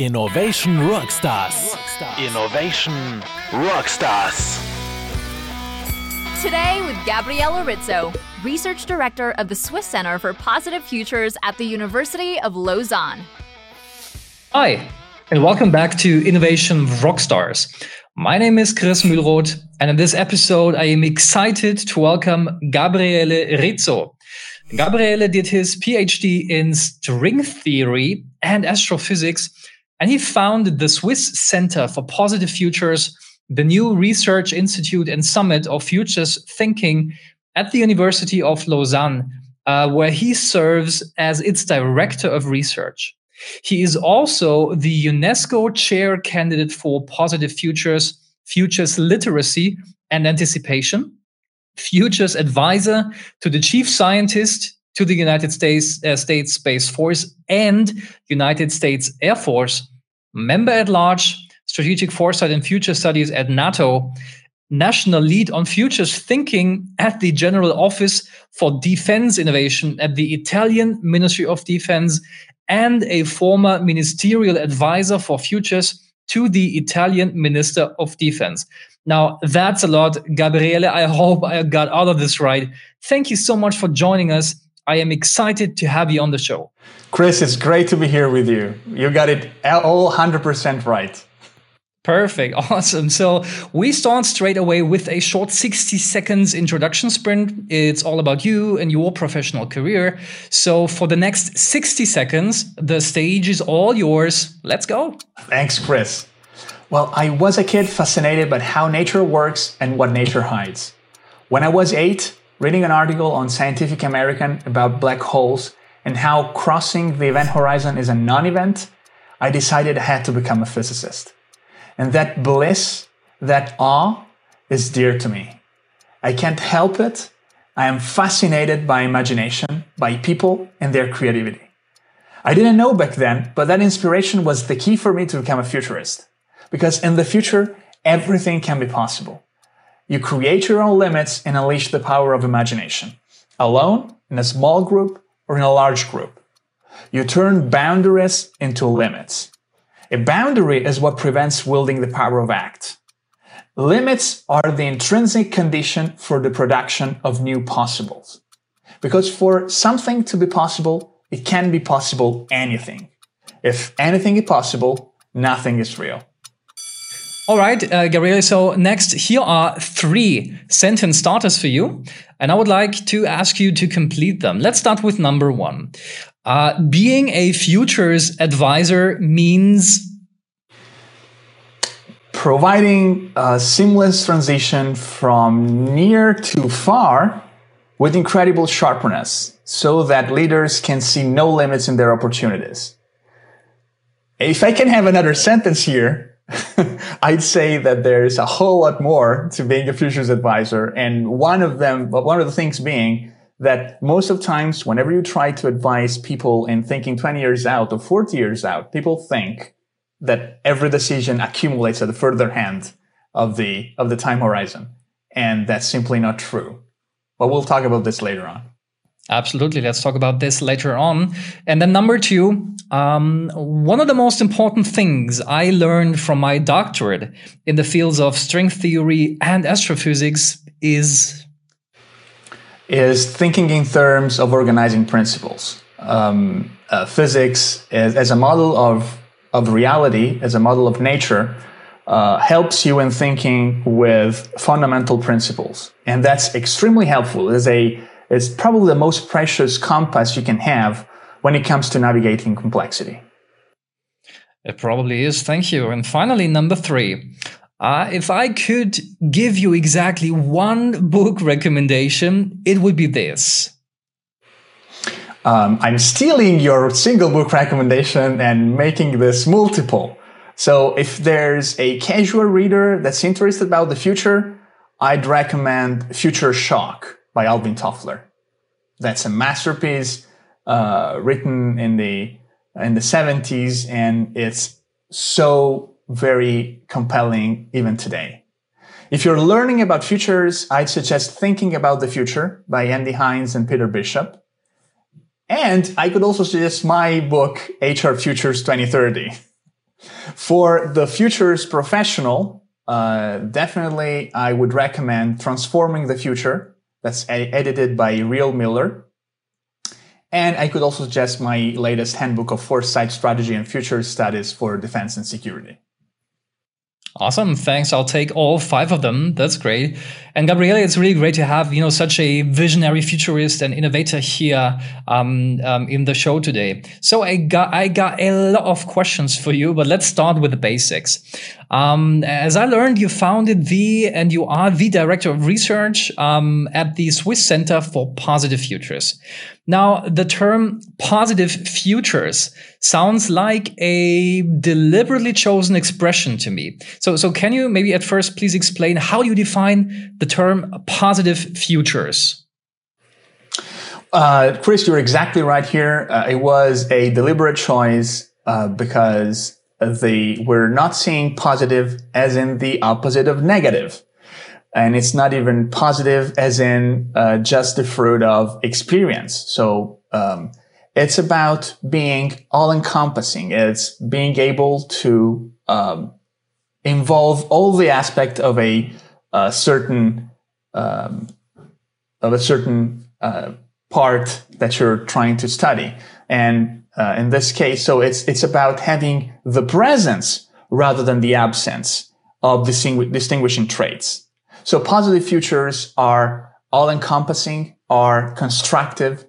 Innovation Rockstars. Innovation Rockstars. Today with Gabriele Rizzo, Research Director of the Swiss Center for Positive Futures at the University of Lausanne. Hi, and welcome back to Innovation Rockstars. My name is Chris Mühlroth, and in this episode, I am excited to welcome Gabriele Rizzo. Gabriele did his PhD in string theory and astrophysics, and he founded the Swiss Center for Positive Futures, the new research institute and summit of futures thinking at the University of Lausanne, uh, where he serves as its director of research. He is also the UNESCO chair candidate for positive futures, futures literacy and anticipation futures advisor to the chief scientist to the United States, uh, States Space Force and United States Air Force, member at large, strategic foresight and future studies at NATO, national lead on futures thinking at the General Office for Defense Innovation at the Italian Ministry of Defense, and a former ministerial advisor for futures to the Italian Minister of Defense. Now, that's a lot. Gabriele, I hope I got all of this right. Thank you so much for joining us. I am excited to have you on the show. Chris, it's great to be here with you. You got it all 100% right. Perfect. Awesome. So we start straight away with a short 60 seconds introduction sprint. It's all about you and your professional career. So for the next 60 seconds, the stage is all yours. Let's go. Thanks, Chris. Well, I was a kid fascinated by how nature works and what nature hides. When I was eight, reading an article on Scientific American about black holes and how crossing the event horizon is a non event, I decided I had to become a physicist. And that bliss, that awe, is dear to me. I can't help it. I am fascinated by imagination, by people, and their creativity. I didn't know back then, but that inspiration was the key for me to become a futurist. Because in the future, everything can be possible. You create your own limits and unleash the power of imagination. Alone, in a small group, or in a large group. You turn boundaries into limits. A boundary is what prevents wielding the power of act. Limits are the intrinsic condition for the production of new possibles. Because for something to be possible, it can be possible anything. If anything is possible, nothing is real. All right, uh, Gabriele. So next, here are three sentence starters for you, and I would like to ask you to complete them. Let's start with number one. Uh, being a futures advisor means providing a seamless transition from near to far with incredible sharpness so that leaders can see no limits in their opportunities. If I can have another sentence here, I'd say that there's a whole lot more to being a futures advisor. And one of them, one of the things being that most of times, whenever you try to advise people in thinking 20 years out or 40 years out, people think that every decision accumulates at the further hand of the, of the time horizon. And that's simply not true. But we'll talk about this later on. Absolutely. Let's talk about this later on. And then number two, um, one of the most important things I learned from my doctorate in the fields of string theory and astrophysics is is thinking in terms of organizing principles. Um, uh, physics as, as, a model of of reality, as a model of nature, uh, helps you in thinking with fundamental principles, and that's extremely helpful. It's a it's probably the most precious compass you can have when it comes to navigating complexity. It probably is. Thank you. And finally, number three. Uh, if I could give you exactly one book recommendation, it would be this. Um, I'm stealing your single book recommendation and making this multiple. So if there's a casual reader that's interested about the future, I'd recommend Future Shock by Alvin Toffler. That's a masterpiece uh, written in the in the 70s, and it's so very compelling even today. If you're learning about futures, I'd suggest Thinking About the Future by Andy Hines and Peter Bishop. And I could also suggest my book, HR Futures 2030. For the futures professional, uh, definitely I would recommend Transforming the Future. That's a- edited by Riel Miller. And I could also suggest my latest handbook of foresight strategy and future studies for defense and security. Awesome. Thanks. I'll take all five of them. That's great. And Gabriele, it's really great to have, you know, such a visionary futurist and innovator here um, um, in the show today. So I got, I got a lot of questions for you, but let's start with the basics. Um, as I learned, you founded the, and you are the director of research um, at the Swiss Center for Positive Futures. Now, the term positive futures sounds like a deliberately chosen expression to me. So, so can you maybe at first please explain how you define the term positive futures? Uh, Chris, you're exactly right here. Uh, it was a deliberate choice uh, because the we're not seeing positive as in the opposite of negative and it's not even positive as in uh, just the fruit of experience. So um, it's about being all encompassing. It's being able to um, involve all the aspect of a, a certain um, of a certain uh, part that you're trying to study. And uh, in this case, so it's it's about having the presence rather than the absence of distingu- distinguishing traits. So positive futures are all encompassing, are constructive,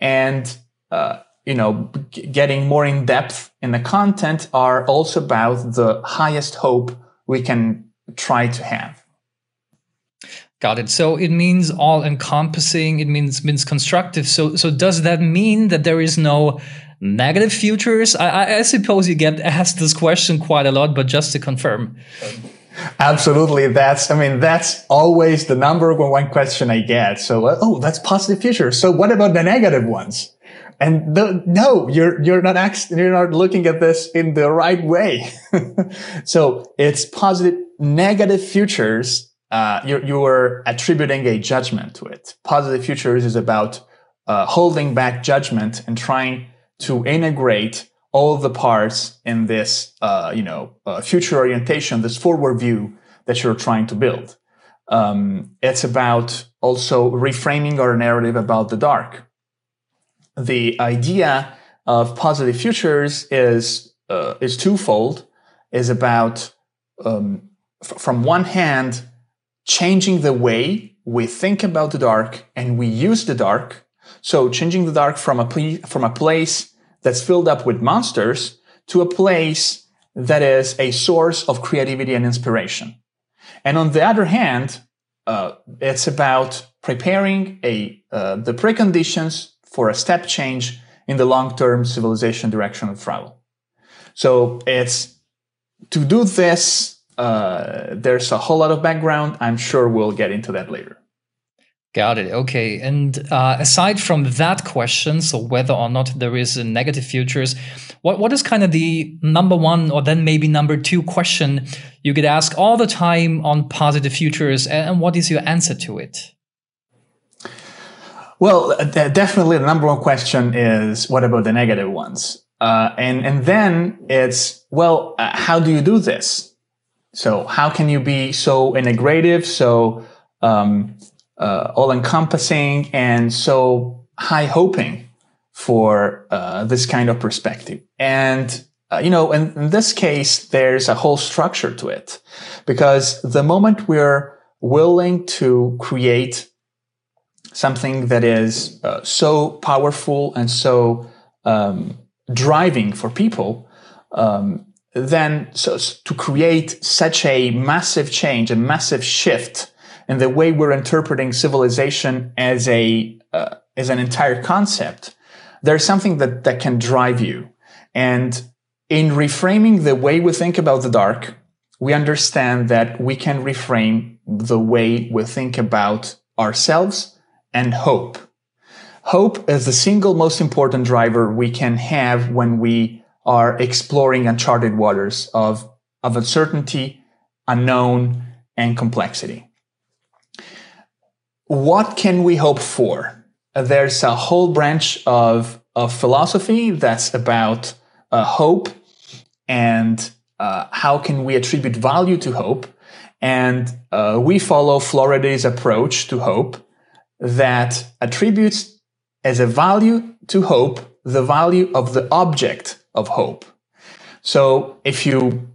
and uh, you know, g- getting more in depth in the content are also about the highest hope we can try to have. Got it. So it means all encompassing. It means means constructive. So so does that mean that there is no negative futures? I, I suppose you get asked this question quite a lot, but just to confirm. Absolutely. That's, I mean, that's always the number one question I get. So, uh, oh, that's positive futures. So what about the negative ones? And the, no, you're, you're not actually, you're not looking at this in the right way. so it's positive, negative futures. Uh, you're, you're attributing a judgment to it. Positive futures is about, uh, holding back judgment and trying to integrate all the parts in this, uh, you know, uh, future orientation, this forward view that you're trying to build. Um, it's about also reframing our narrative about the dark. The idea of positive futures is uh, is twofold. Is about um, f- from one hand changing the way we think about the dark and we use the dark. So changing the dark from a ple- from a place that's filled up with monsters to a place that is a source of creativity and inspiration. And on the other hand, uh, it's about preparing a uh, the preconditions for a step change in the long-term civilization direction of travel. So it's to do this. Uh, there's a whole lot of background. I'm sure we'll get into that later. Got it. Okay. And uh, aside from that question, so whether or not there is a negative futures, what, what is kind of the number one or then maybe number two question you get asked all the time on positive futures, and what is your answer to it? Well, uh, definitely the number one question is what about the negative ones? Uh, and and then it's well, uh, how do you do this? So how can you be so integrative, so um, uh, all encompassing, and so high hoping for uh, this kind of perspective? And uh, you know, in, in this case, there's a whole structure to it because the moment we're willing to create something that is uh, so powerful and so um, driving for people, um, then so to create such a massive change, a massive shift in the way we're interpreting civilization as a uh, as an entire concept, there's something that that can drive you. And in reframing the way we think about the dark, we understand that we can reframe the way we think about ourselves and hope. Hope is the single most important driver we can have when we are exploring uncharted waters of, of uncertainty, unknown, and complexity. What can we hope for? There's a whole branch of, of philosophy that's about uh, hope and uh, how can we attribute value to hope. And uh, we follow Floriday's approach to hope that attributes as a value to hope the value of the object of hope. So if you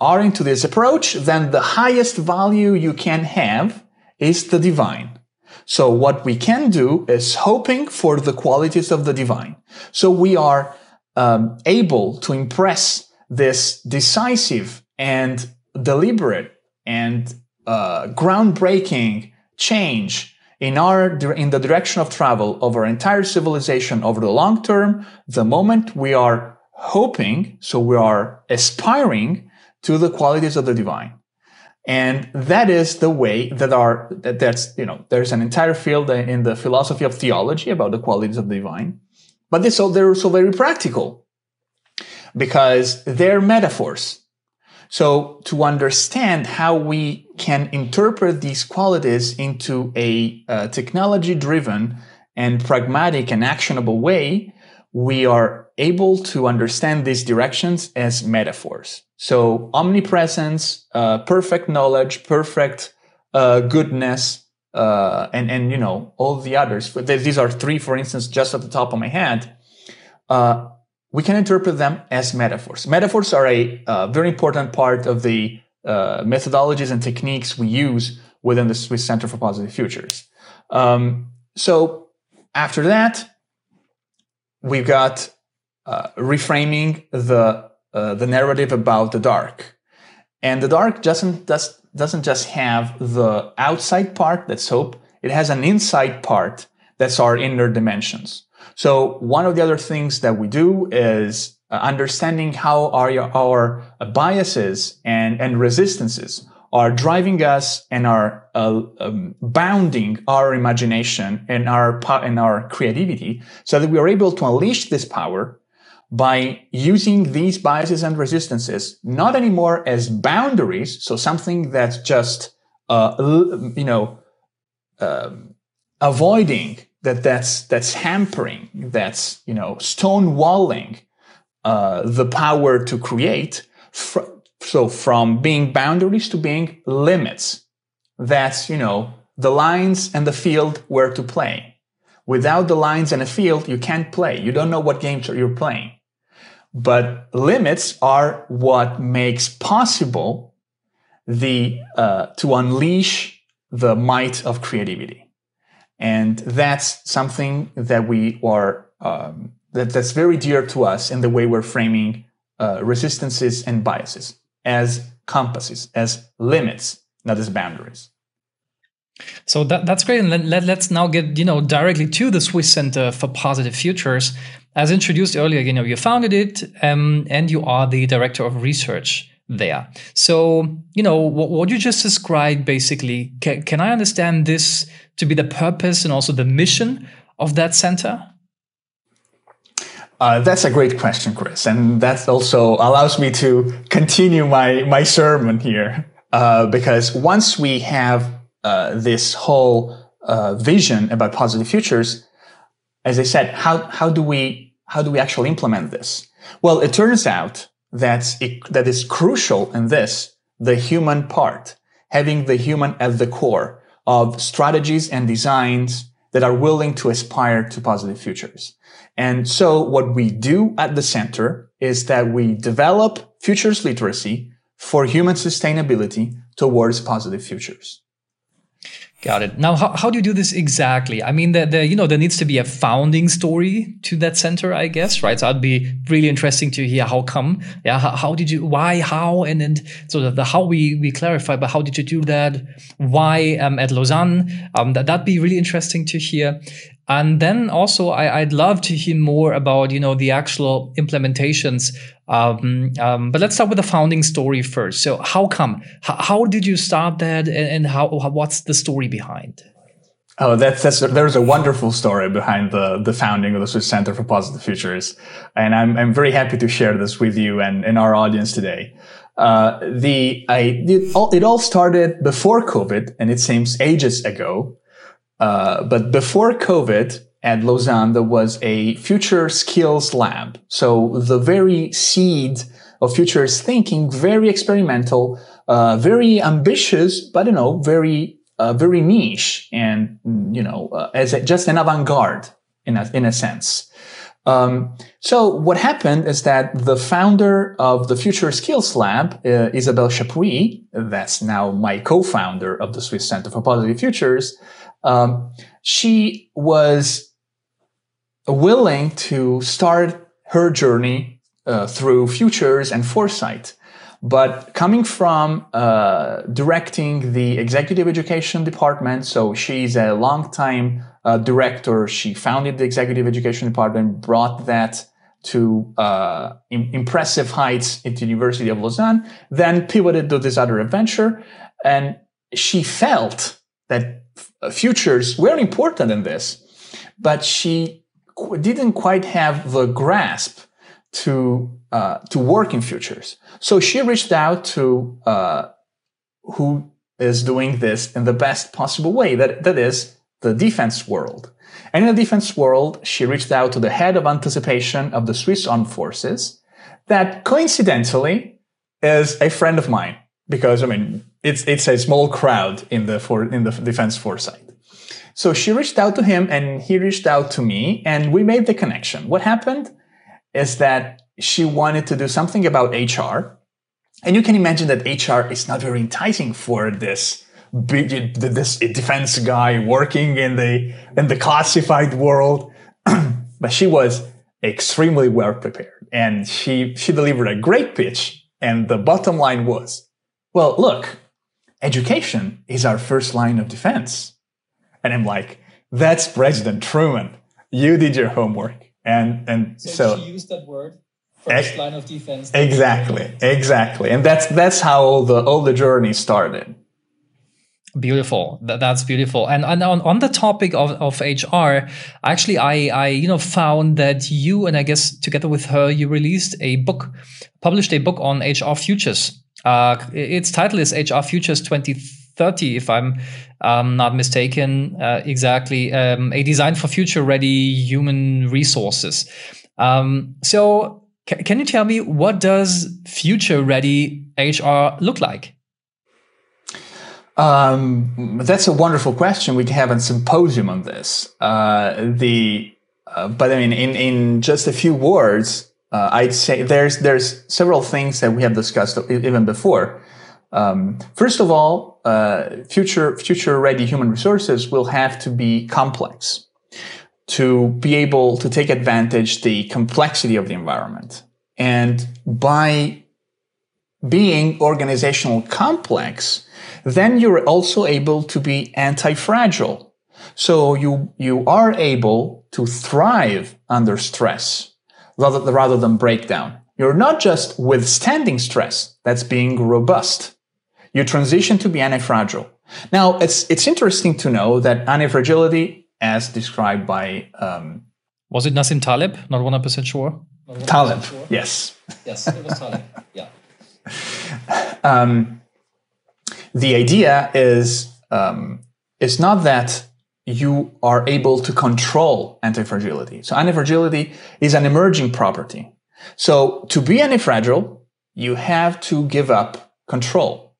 are into this approach, then the highest value you can have is the divine. So what we can do is hoping for the qualities of the divine. So we are um, able to impress this decisive and deliberate and uh, groundbreaking change in our in the direction of travel of our entire civilization over the long term the moment we are hoping so we are aspiring to the qualities of the divine. And that is the way that our that, that's you know there's an entire field in the philosophy of theology about the qualities of the divine but this they're also very practical because they're metaphors. So to understand how we can interpret these qualities into a uh, technology driven and pragmatic and actionable way we are able to understand these directions as metaphors. So omnipresence, uh, perfect knowledge, perfect uh, goodness, uh, and and you know all the others. These are three, for instance, just at the top of my head. Uh, we can interpret them as metaphors. Metaphors are a uh, very important part of the uh, methodologies and techniques we use within the Swiss Center for Positive Futures. Um, so after that, we've got uh, reframing the uh, the narrative about the dark, and the dark doesn't does, doesn't just have the outside part that's hope; it has an inside part that's our inner dimensions. So one of the other things that we do is uh, understanding how our our biases and and resistances are driving us and are uh, um, bounding our imagination and our and our creativity so that we are able to unleash this power by using these biases and resistances not anymore as boundaries so something that's just uh, you know um, avoiding that that's that's hampering that's you know stonewalling uh, the power to create so from being boundaries to being limits. That's, you know, the lines and the field where to play. Without the lines and a field, you can't play. You don't know what games you're playing. But limits are what makes possible the uh, to unleash the might of creativity, and that's something that we are um, that, that's very dear to us in the way we're framing uh, resistances and biases as compasses, as limits, not as boundaries. So that, that's great. And let, let, let's now get, you know, directly to the Swiss Center for Positive Futures. As introduced earlier, you know, you founded it um, and you are the director of research there. So, you know, what, what you just described basically, can, can I understand this to be the purpose and also the mission of that center? Uh, that's a great question, Chris, and that also allows me to continue my my sermon here. Uh, because once we have uh, this whole uh, vision about positive futures, as I said, how how do we how do we actually implement this? Well, it turns out that it, that is crucial in this the human part, having the human at the core of strategies and designs that are willing to aspire to positive futures. And so what we do at the center is that we develop futures literacy for human sustainability towards positive futures. Got it. Now, how, how do you do this exactly? I mean, there, there, you know, there needs to be a founding story to that center, I guess, right? So it'd be really interesting to hear how come, yeah, how, how did you, why, how, and then so the, the, how we we clarify, but how did you do that? Why um, at Lausanne? Um, that that'd be really interesting to hear. And then also, I, would love to hear more about you know the actual implementations. Um, um, but let's start with the founding story first. So, how come? H- how did you start that, and, and how, how, What's the story behind? Oh, that's that's there's a wonderful story behind the the founding of the Swiss Center for Positive Futures, and I'm I'm very happy to share this with you and in our audience today. Uh, the I it all, it all started before COVID, and it seems ages ago. Uh, but before COVID at Lausanne, there was a future skills lab. So the very seed of futures thinking, very experimental, uh, very ambitious, but you know, very uh, very niche and you know uh, as a, just an avant-garde in a in a sense. Um, so what happened is that the founder of the Future Skills Lab, uh, Isabelle Chappuis, that's now my co-founder of the Swiss Center for Positive Futures, um, she was willing to start her journey uh, through futures and foresight. But coming from uh, directing the executive education department, so she's a long-time uh, director. She founded the executive education department, brought that to uh, impressive heights at the University of Lausanne, then pivoted to this other adventure. And she felt that futures were important in this, but she didn't quite have the grasp to uh, to work in futures. So she reached out to uh, who is doing this in the best possible way. That that is the defense world. And in the defense world, she reached out to the head of anticipation of the Swiss Armed Forces, that coincidentally is a friend of mine because I mean it's it's a small crowd in the for in the defense foresight. So she reached out to him and he reached out to me and we made the connection. What happened is that she wanted to do something about HR. And you can imagine that HR is not very enticing for this this defense guy working in the in the classified world. but she was extremely well prepared and she she delivered a great pitch and the bottom line was well look education is our first line of defense and I'm like, that's President Truman. You did your homework. And and so, so she used that word first line of defense. Exactly, exactly, and that's that's how all the all the journey started. Beautiful. that's beautiful. And, and on, on the topic of, of HR, actually, I, I, you know, found that you, and I guess together with her, you released a book, published a book on HR futures. Uh, its title is HR Futures 2030, if I'm um, not mistaken, uh, exactly um, a design for future ready human resources. Um, so, ca- can you tell me what does future ready HR look like? Um, that's a wonderful question. We can have a symposium on this. Uh, the uh, but I mean, in in just a few words, uh, I'd say there's there's several things that we have discussed even before. Um, first of all, uh, future future ready human resources will have to be complex to be able to take advantage the complexity of the environment. And by being organizational complex, then you're also able to be anti-fragile. So you, you are able to thrive under stress rather, rather than breakdown. You're not just withstanding stress, that's being robust you transition to be anti-fragile. Now, it's it's interesting to know that anti-fragility, as described by um, was it Nassim Taleb? Not one hundred percent sure. Taleb, sure? yes. Yes, it was Taleb. Yeah. Um, the idea is um, it's not that you are able to control anti-fragility. So anti-fragility is an emerging property. So to be anti-fragile, you have to give up control.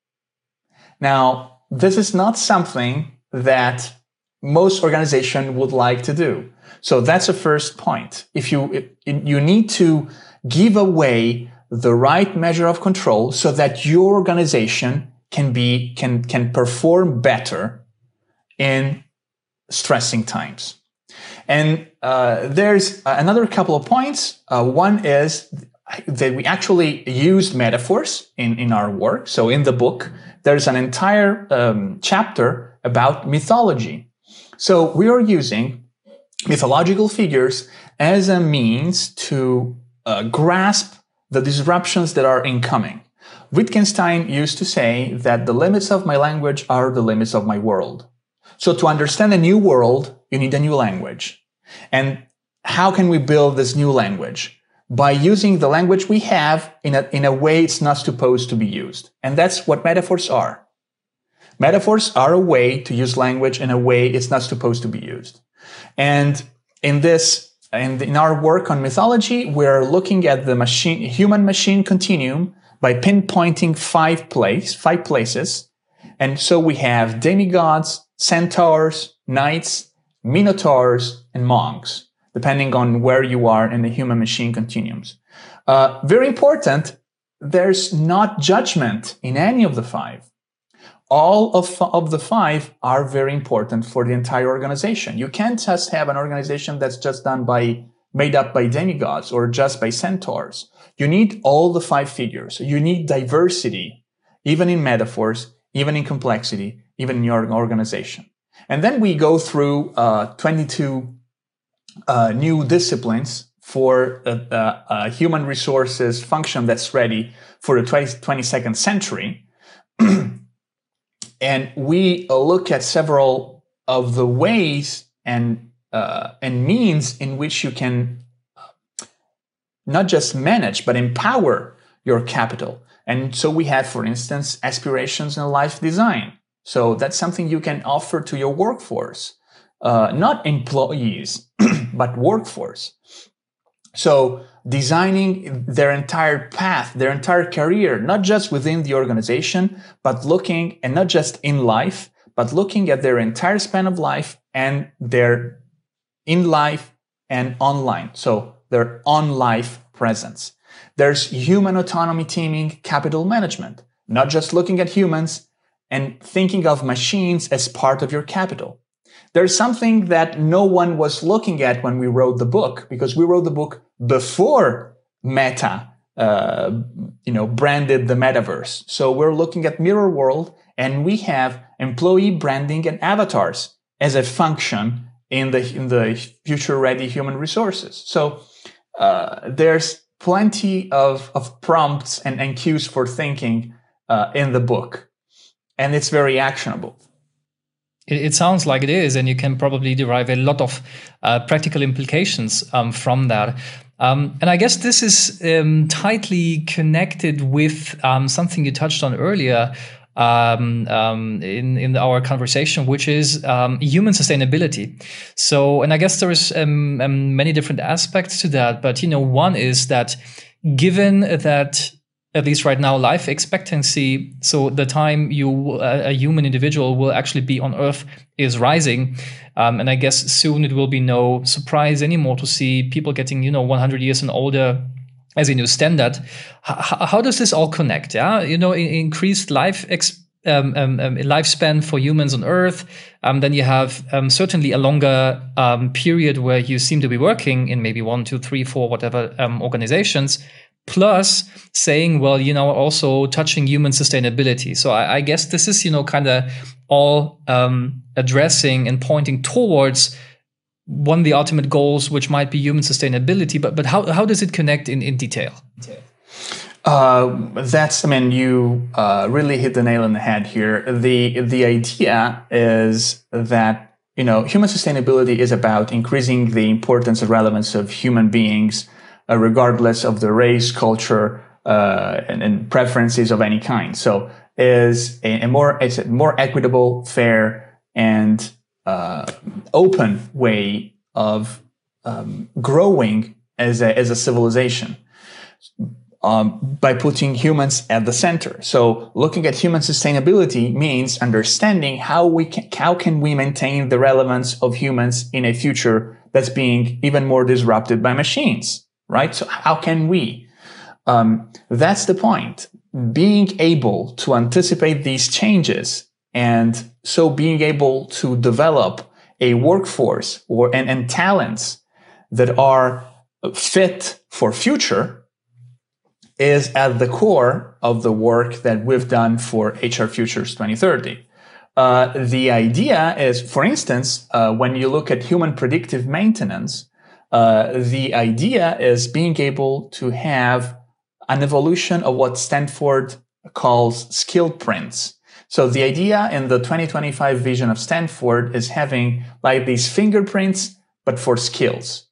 Now, this is not something that most organization would like to do. So that's the first point. If you, if you need to give away the right measure of control so that your organization can be, can, can perform better in stressing times. And uh, there's another couple of points. Uh, one is that we actually used metaphors in, in our work. So in the book, there's an entire um, chapter about mythology. So we are using mythological figures as a means to uh, grasp the disruptions that are incoming. Wittgenstein used to say that the limits of my language are the limits of my world. So to understand a new world, you need a new language. And how can we build this new language? by using the language we have in a, in a way it's not supposed to be used. And that's what metaphors are. Metaphors are a way to use language in a way it's not supposed to be used. And in this in, in our work on mythology, we're looking at the machine, human machine continuum by pinpointing five place, five places. And so we have demigods, centaurs, knights, minotaurs, and monks, depending on where you are in the human machine continuums. Uh, very important, there's not judgment in any of the five. All of, of the five are very important for the entire organization. You can't just have an organization that's just done by, made up by demigods or just by centaurs. You need all the five figures. You need diversity, even in metaphors, even in complexity, even in your organization. And then we go through uh, 22 uh, new disciplines for a, a, a, human resources function that's ready for the 20, 22nd century. and we look at several of the ways and uh, and means in which you can not just manage but empower your capital. And so we have, for instance, aspirations in life design. So that's something you can offer to your workforce, uh, not employees, but workforce. So designing their entire path, their entire career, not just within the organization, but looking and not just in life, but looking at their entire span of life and their in life and online. So their on life presence. There's human autonomy teaming capital management, not just looking at humans and thinking of machines as part of your capital. There's something that no one was looking at when we wrote the book because we wrote the book before Meta, uh, you know, branded the metaverse. So we're looking at Mirror World and we have employee branding and avatars as a function in the in the future ready human resources. So uh, there's plenty of, of prompts and, and cues for thinking uh, in the book, and it's very actionable. It, it, sounds like it is, and you can probably derive a lot of uh, practical implications um, from that. Um, and I guess this is um, tightly connected with um, something you touched on earlier um, um, in in our conversation, which is um, human sustainability. So, and I guess there is um, um, many different aspects to that, but you know, one is that given that at least right now life expectancy so the time you a human individual will actually be on earth is rising um, and i guess soon it will be no surprise anymore to see people getting you know 100 years and older as a new standard. H- how does this all connect? Yeah, you know, increased life ex- um, um, um, lifespan for humans on Earth. Um, then you have um, certainly a longer um, period where you seem to be working in maybe one, two, three, four, whatever organizations. Plus, saying, well, you know, also touching human sustainability. So I, I guess this is, you know, kind of all addressing and pointing towards one of the ultimate goals, which might be human sustainability. But but how how does it connect in in detail? Uh, that's I mean you uh, really hit the nail on the head here. The the idea is that you know human sustainability is about increasing the importance and relevance of human beings, uh, regardless of the race, culture, uh, and, and, preferences of any kind. So is a, a more it's a more equitable, fair, and uh, open way of um, growing as a, as a civilization um, by putting humans at the center. So looking at human sustainability means understanding how we can, how can we maintain the relevance of humans in a future that's being even more disrupted by machines, right? So how can we? Um, that's the point. Being able to anticipate these changes and so being able to develop a workforce or and, and talents that are fit for future is at the core of the work that we've done for HR Futures 2030. Uh, the idea is, for instance, uh, when you look at human predictive maintenance, uh, the idea is being able to have an evolution of what Stanford calls skill prints. So the idea in the 2025 vision of Stanford is having like these fingerprints, but for skills.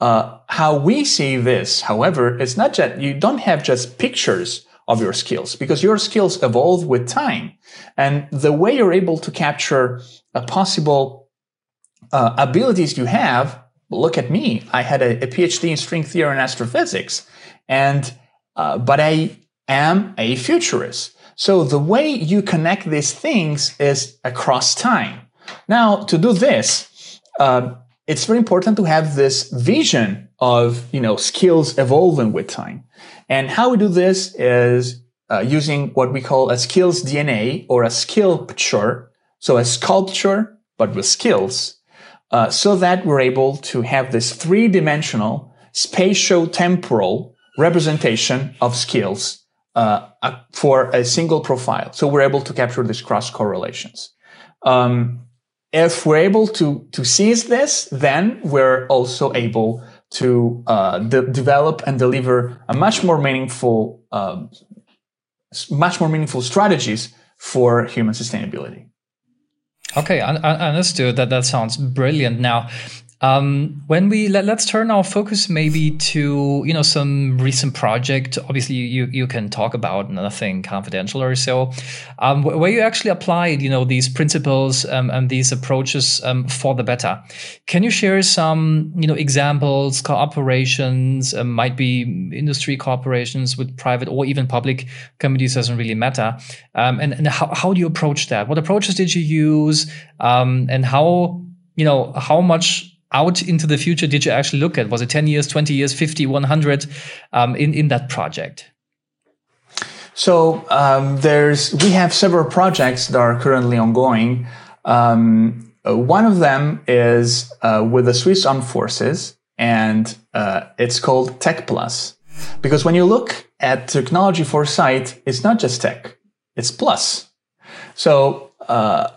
Uh, how we see this, however, is not that you don't have just pictures of your skills because your skills evolve with time. And the way you're able to capture a possible uh, abilities you have look at me. I had a, a PhD in string theory and astrophysics, and uh, but I am a futurist. So the way you connect these things is across time. Now, to do this, uh, it's very important to have this vision of you know skills evolving with time. And how we do this is uh, using what we call a skills DNA or a sculpture. So a sculpture, but with skills, uh, so that we're able to have this three dimensional spatio-temporal representation of skills uh, for a single profile. So we're able to capture these cross correlations. Um, if we're able to to seize this, then we're also able to uh, de- develop and deliver a much more meaningful, uh, much more meaningful strategies for human sustainability. Okay, I, understood that. That sounds brilliant. Now, um, when we let, us turn our focus maybe to you know some recent project. Obviously, you you can talk about nothing confidential or so, um, where you actually applied you know these principles um, and these approaches um, for the better. Can you share some you know examples, cooperations, um, might be industry cooperations with private or even public communities doesn't really matter. Um, and and how how do you approach that? What approaches did you use? and how you know how much out into the future did you actually look at? Was it 10 years, 20 years, 50, 100 um, in, in that project? So um, there's we have several projects that are currently ongoing. Um, one of them is uh, with the Swiss Armed Forces, and uh, it's called Tech Plus. Because when you look at technology foresight, it's not just tech; it's plus. So uh,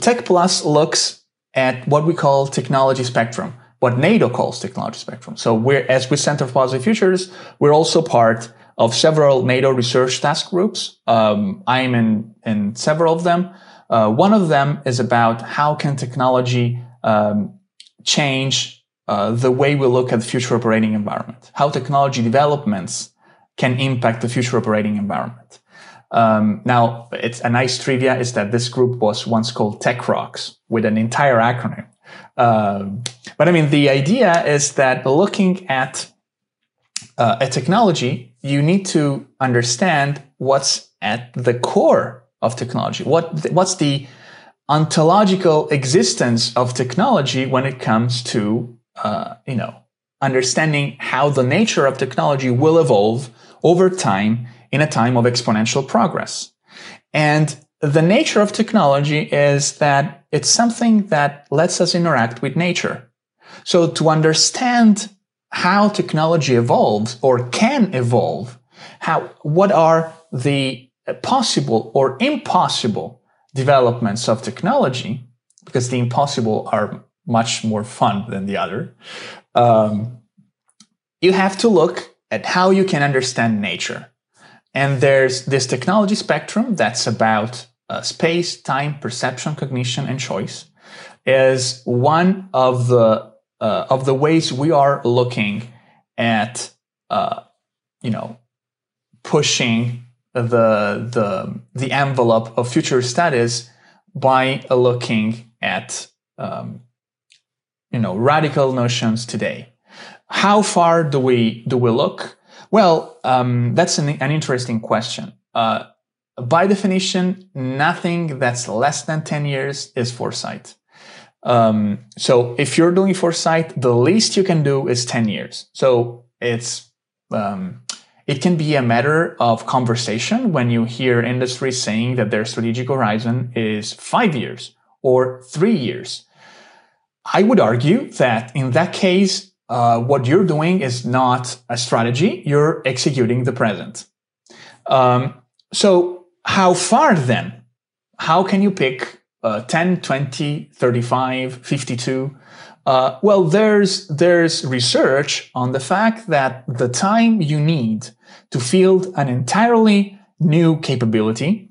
Tech Plus looks at what we call technology spectrum, what NATO calls technology spectrum. So we're, as we Center for Positive Futures, we're also part of several NATO research task groups. Um, I'm in, in several of them. Uh, one of them is about how can technology um, change uh, the way we look at the future operating environment, how technology developments can impact the future operating environment. Um, now, it's a nice trivia is that this group was once called Tech Rocks with an entire acronym. Um, but I mean, the idea is that looking at uh, a technology, you need to understand what's at the core of technology. What what's the ontological existence of technology when it comes to uh, you know understanding how the nature of technology will evolve over time in a time of exponential progress. And the nature of technology is that it's something that lets us interact with nature. So to understand how technology evolves or can evolve, how, what are the possible or impossible developments of technology, because the impossible are much more fun than the other, um, you have to look at how you can understand nature. And there's this technology spectrum that's about uh, space, time, perception, cognition, and choice is one of the uh, of the ways we are looking at uh, you know pushing the the the envelope of future status by looking at um, you know radical notions today. How far do we do we look? Well, um, that's an, an, interesting question. Uh, by definition, nothing that's less than 10 years is foresight. Um, so if you're doing foresight, the least you can do is 10 years. So it's, um, it can be a matter of conversation when you hear industries saying that their strategic horizon is five years or three years. I would argue that in that case, uh, what you're doing is not a strategy, you're executing the present. Um, so, how far then? How can you pick uh, 10, 20, 35, 52? Uh, well, there's, there's research on the fact that the time you need to field an entirely new capability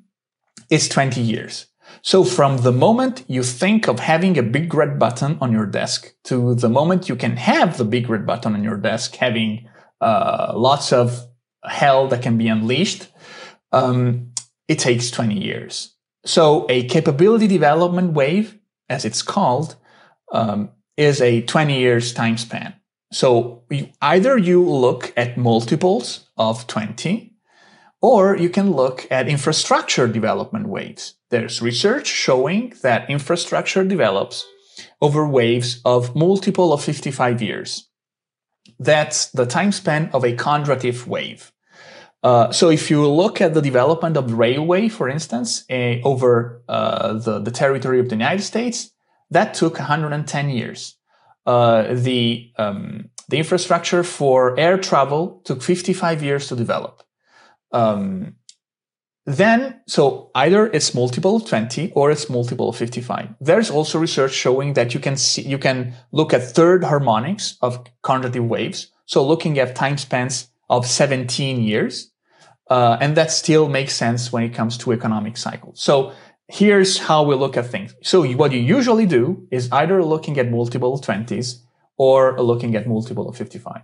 is 20 years. So from the moment you think of having a big red button on your desk to the moment you can have the big red button on your desk, having uh, lots of hell that can be unleashed, um, it takes 20 years. So a capability development wave, as it's called, um, is a 20 years time span. So you, either you look at multiples of 20 or you can look at infrastructure development waves. There's research showing that infrastructure develops over waves of multiple of 55 years. That's the time span of a Kondratiev wave. Uh, so if you look at the development of railway, for instance, uh, over uh, the, the territory of the United States, that took 110 years. Uh, the um, the infrastructure for air travel took 55 years to develop. Um, then, so either it's multiple of 20 or it's multiple of 55. There's also research showing that you can see, you can look at third harmonics of Kondratiev waves. So looking at time spans of 17 years. Uh, and that still makes sense when it comes to economic cycles. So here's how we look at things. So what you usually do is either looking at multiple 20s or looking at multiple of 55.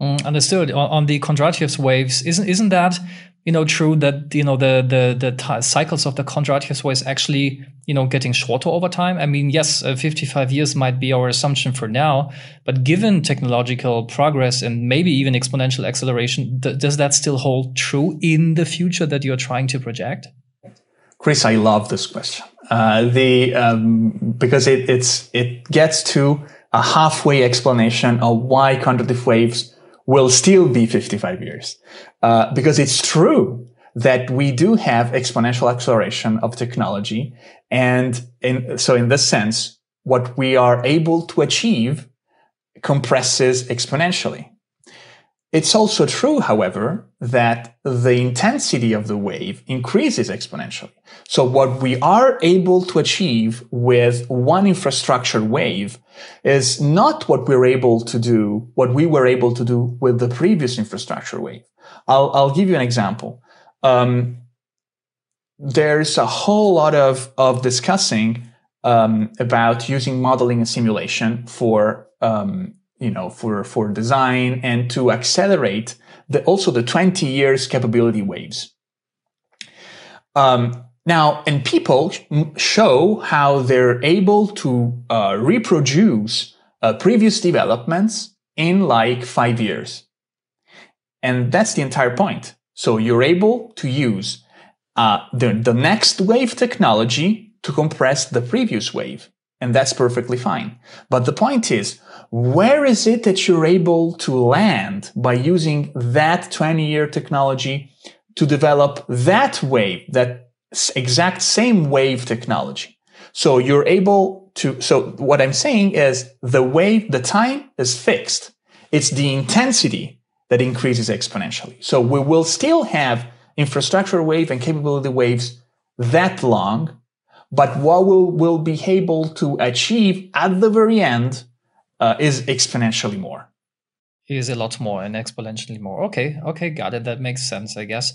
Mm, understood. On, on the Kondratiev's waves, isn't isn't that you know true that you know the the the t- cycles of the Kondratiev's waves actually you know getting shorter over time? I mean, yes, uh, 55 years might be our assumption for now, but given technological progress and maybe even exponential acceleration, th- does that still hold true in the future that you're trying to project? Chris, I love this question. Uh, the um, because it it's it gets to a halfway explanation of why Kondratiev waves will still be 55 years. Uh, because it's true that we do have exponential acceleration of technology. And in, so in this sense, what we are able to achieve compresses exponentially. It's also true, however, that the intensity of the wave increases exponentially. So what we are able to achieve with one infrastructure wave is not what we're able to do, what we were able to do with the previous infrastructure wave. I'll, I'll give you an example. Um, there's a whole lot of, of discussing um, about using modeling and simulation for um, you know, for, for design and to accelerate the, also the 20 years capability waves. Um, now, and people show how they're able to uh, reproduce uh, previous developments in like five years. And that's the entire point. So you're able to use uh, the, the next wave technology to compress the previous wave. And that's perfectly fine. But the point is, where is it that you're able to land by using that 20 year technology to develop that wave, that exact same wave technology? So you're able to, so what I'm saying is the wave, the time is fixed. It's the intensity that increases exponentially. So we will still have infrastructure wave and capability waves that long, but what we'll, we'll be able to achieve at the very end uh, is exponentially more. Is a lot more and exponentially more. Okay, okay, got it. That makes sense, I guess.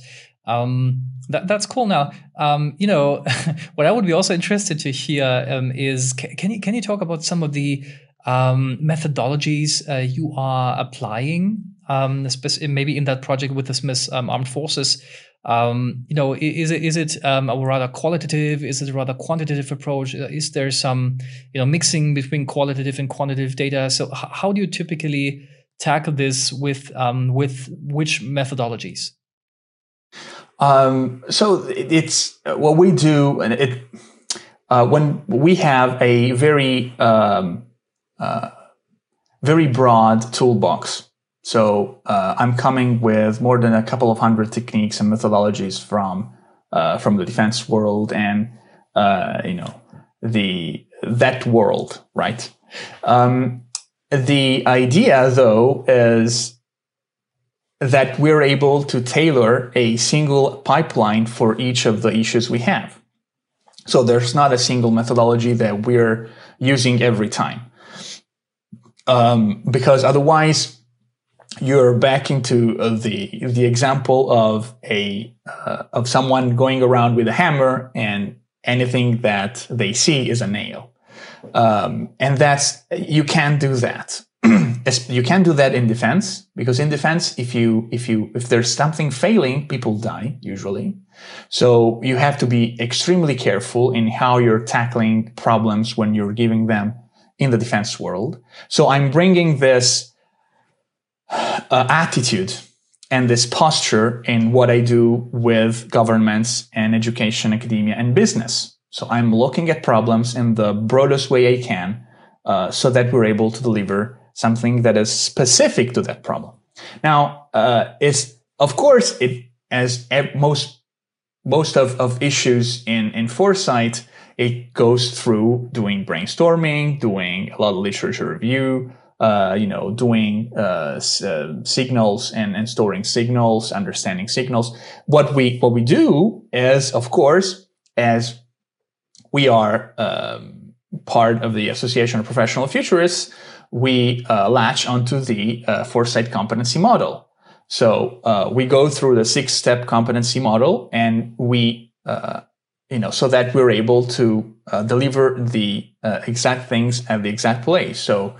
Um, that, that's cool. Now, um, you know, what I would be also interested to hear um, is can, can, you can you talk about some of the um, methodologies uh, you are applying, um, maybe in that project with the Swiss um, Armed Forces um, you know, is it is it um, a rather qualitative? Is it a rather quantitative approach? Uh, is there some you know mixing between qualitative and quantitative data? So h- how do you typically tackle this with um, with which methodologies? Um, so it's what we do, and it uh, when we have a very um, uh, very broad toolbox so uh, I'm coming with more than a couple of hundred techniques and methodologies from uh, from the defense world and uh, you know the that world, right? Um, the idea, though, is that we're able to tailor a single pipeline for each of the issues we have. So there's not a single methodology that we're using every time. Um, because otherwise you're back into uh, the the example of a uh, of someone going around with a hammer and anything that they see is a nail. Um, and that's you can't do that. You can't do that in defense because in defense if you if you if there's something failing people die usually. So you have to be extremely careful in how you're tackling problems when you're giving them in the defense world. So I'm bringing this uh, attitude and this posture in what I do with governments and education, academia, and business. So I'm looking at problems in the broadest way I can uh, so that we're able to deliver something that is specific to that problem. Now, uh, it's of course it as most most of, of issues in in foresight, it goes through doing brainstorming, doing a lot of literature review, uh, you know, doing uh, uh, signals and, and storing signals, understanding signals. What we what we do is, of course, as we are um, part of the Association of Professional Futurists, we uh, latch onto the uh, foresight competency model. So we go through the six-step competency model, and we, you know, so that we're able to deliver the exact things at the exact place. So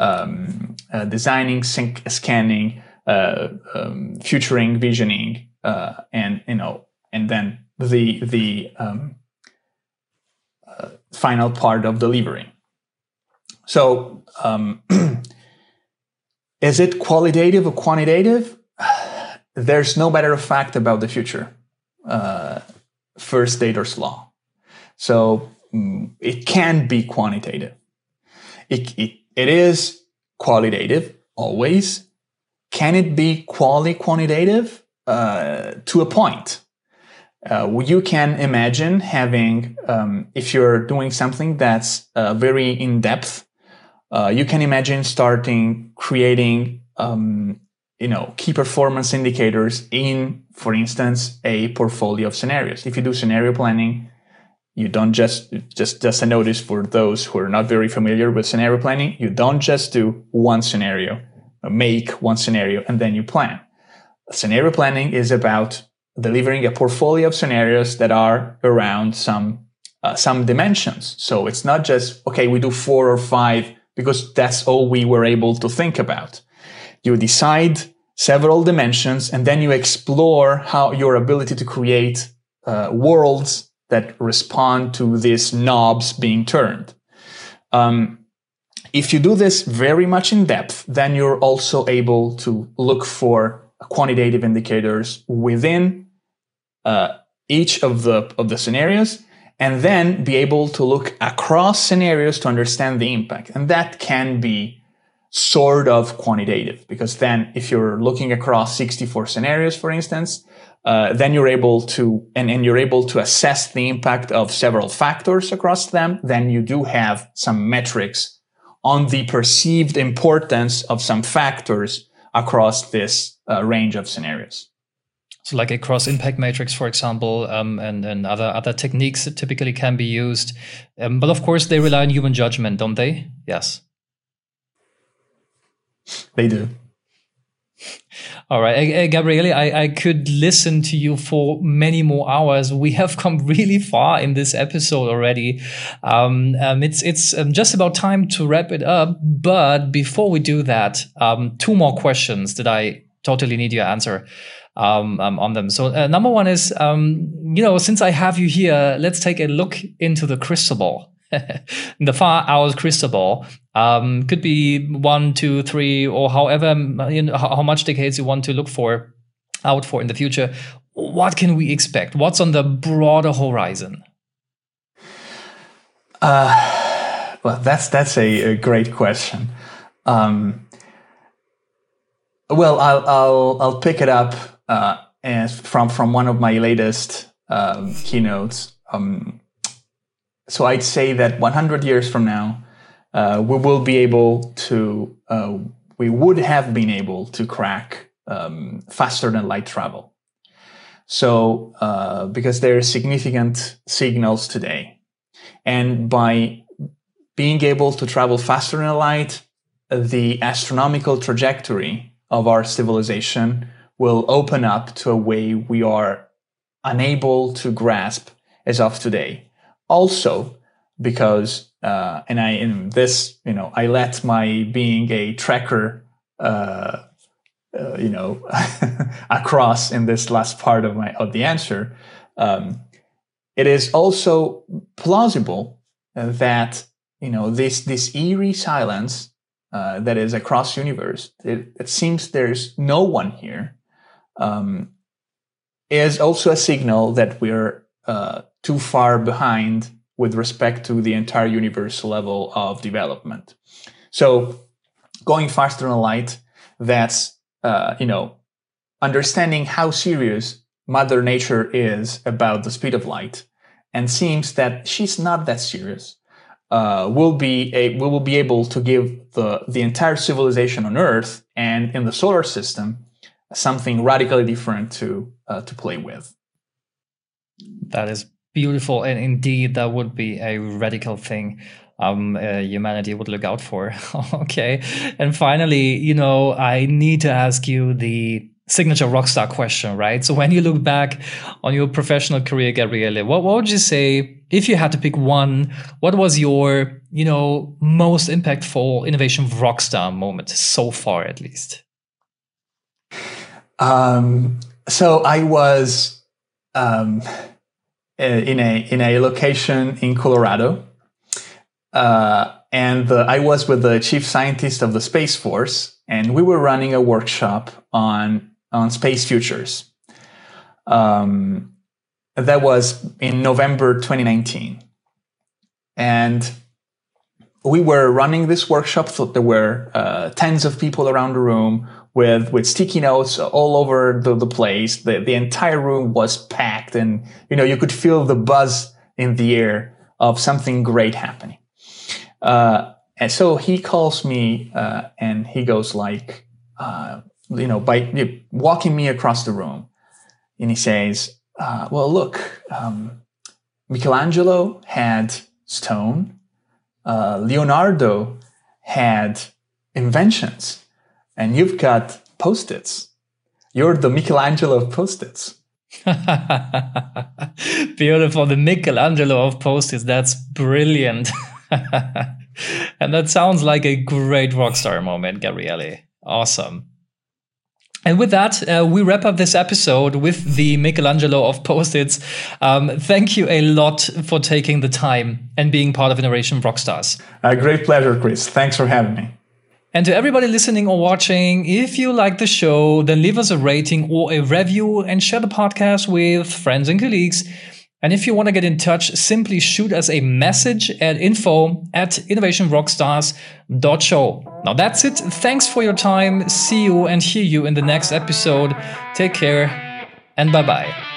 um, uh, designing, sync, scanning, uh, um, futuring, visioning, uh, and you know, and then the the um, uh, final part of delivery. So, um, is it qualitative or quantitative? There's no better fact about the future. Uh, first Dator's law. So mm, it can be quantitative. It, it it is qualitative always. Can it be quality quantitative? Uh, to a point. Uh, you can imagine having, um, if you're doing something that's uh, very in depth, uh, you can imagine starting creating, um, you know, key performance indicators in, for instance, a portfolio of scenarios. If you do scenario planning, you don't just just just a notice for those who are not very familiar with scenario planning. You don't just do one scenario make one scenario and then you plan. Scenario planning is about delivering a portfolio of scenarios that are around some uh, some dimensions. So it's not just okay we do four or five because that's all we were able to think about. You decide several dimensions and then you explore how your ability to create uh, worlds that respond to these knobs being turned. Um, if you do this very much in depth, then you're also able to look for quantitative indicators within uh, each of the of the scenarios, and then be able to look across scenarios to understand the impact. And that can be sort of quantitative because then if you're looking across 64 scenarios, for instance, uh, then you're able to and, and you're able to assess the impact of several factors across them. Then you do have some metrics on the perceived importance of some factors across this uh, range of scenarios. So like a cross impact matrix for example um, and, and other other techniques that typically can be used. Um, but of course they rely on human judgment don't they? Yes. They do all right, Gabriele, I, I could listen to you for many more hours. We have come really far in this episode already. Um, um, it's it's um, just about time to wrap it up. But before we do that, um, two more questions that I totally need your answer um, um, on them. So uh, number one is, you know, since I have you here, let's take a look into the crystal ball. the far out crystal ball um, could be one, two, three, or however you know, how much decades you want to look for out for in the future. What can we expect? What's on the broader horizon? Uh, well, that's that's a, a great question. Um, well, I'll, I'll I'll pick it up uh, as from from one of my latest um, keynotes. Um, so I'd say that 100 years from now, uh, we will be able to, uh, we would have been able to crack um, faster than light travel. So, uh, because there are significant signals today. And by being able to travel faster than light, the astronomical trajectory of our civilization will open up to a way we are unable to grasp as of today also because uh, and I in this you know I let my being a Trekker uh, uh, you know across in this last part of my of the answer. Um, it is also plausible that you know this this eerie silence uh, that is across universe. It, it, seems there's no one here. Um, is also a signal that we're uh, too far behind with respect to the entire universe level of development. So, going faster than light, that's uh, you know understanding how serious Mother Nature is about the speed of light, and seems that she's not that serious. Uh, will be a we will be able to give the the entire civilization on Earth and in the solar system something radically different to uh, to play with. That is beautiful, and indeed, that would be a radical thing um, uh, humanity would look out for. okay, and finally, you know, I need to ask you the signature rockstar question, right? So when you look back on your professional career, Gabriele, what, what would you say if you had to pick one? What was your, you know, most impactful innovation rockstar moment so far, at least? Um, so I was um, in a in a location in Colorado, uh, and the, I was with the chief scientist of the Space Force, and we were running a workshop on on space futures. Um, that was in November 2019, and we were running this workshop. So there were uh, tens of people around the room with with sticky notes all over the, the place. The the entire room was packed, and you know you could feel the buzz in the air of something great happening. Uh, and so he calls me uh, and he goes like, uh, you know, by you know, walking me across the room, and he says, uh, "Well, look, um, Michelangelo had stone. Uh, Leonardo had inventions." And you've got post-its. You're the Michelangelo of post-its. Beautiful. The Michelangelo of post-its. That's brilliant. and that sounds like a great rockstar moment, Gabriele. Awesome. And with that, uh, we wrap up this episode with the Michelangelo of Post-its. Um, thank you a lot for taking the time and being part of Innovation Rockstars. A great pleasure, Chris. Thanks for having me. And to everybody listening or watching, if you like the show, then leave us a rating or a review and share the podcast with friends and colleagues. And if you want to get in touch, simply shoot us a message at info at innovationrockstars.show. Now that's it. Thanks for your time. See you and hear you in the next episode. Take care and bye bye.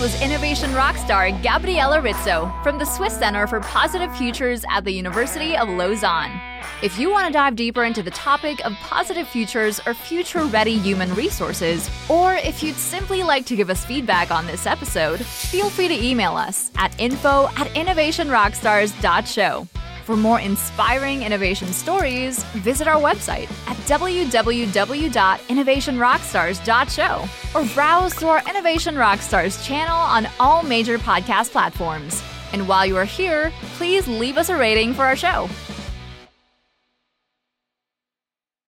Was innovation rockstar Gabriele Rizzo from the Swiss Center for Positive Futures at the University of Lausanne. If you want to dive deeper into the topic of positive futures or future ready human resources, or if you'd simply like to give us feedback on this episode, feel free to email us at info at innovationrockstars.show. For more inspiring innovation stories, visit our website at www.innovationrockstars.show or browse through our Innovation Rockstars channel on all major podcast platforms. And while you are here, please leave us a rating for our show.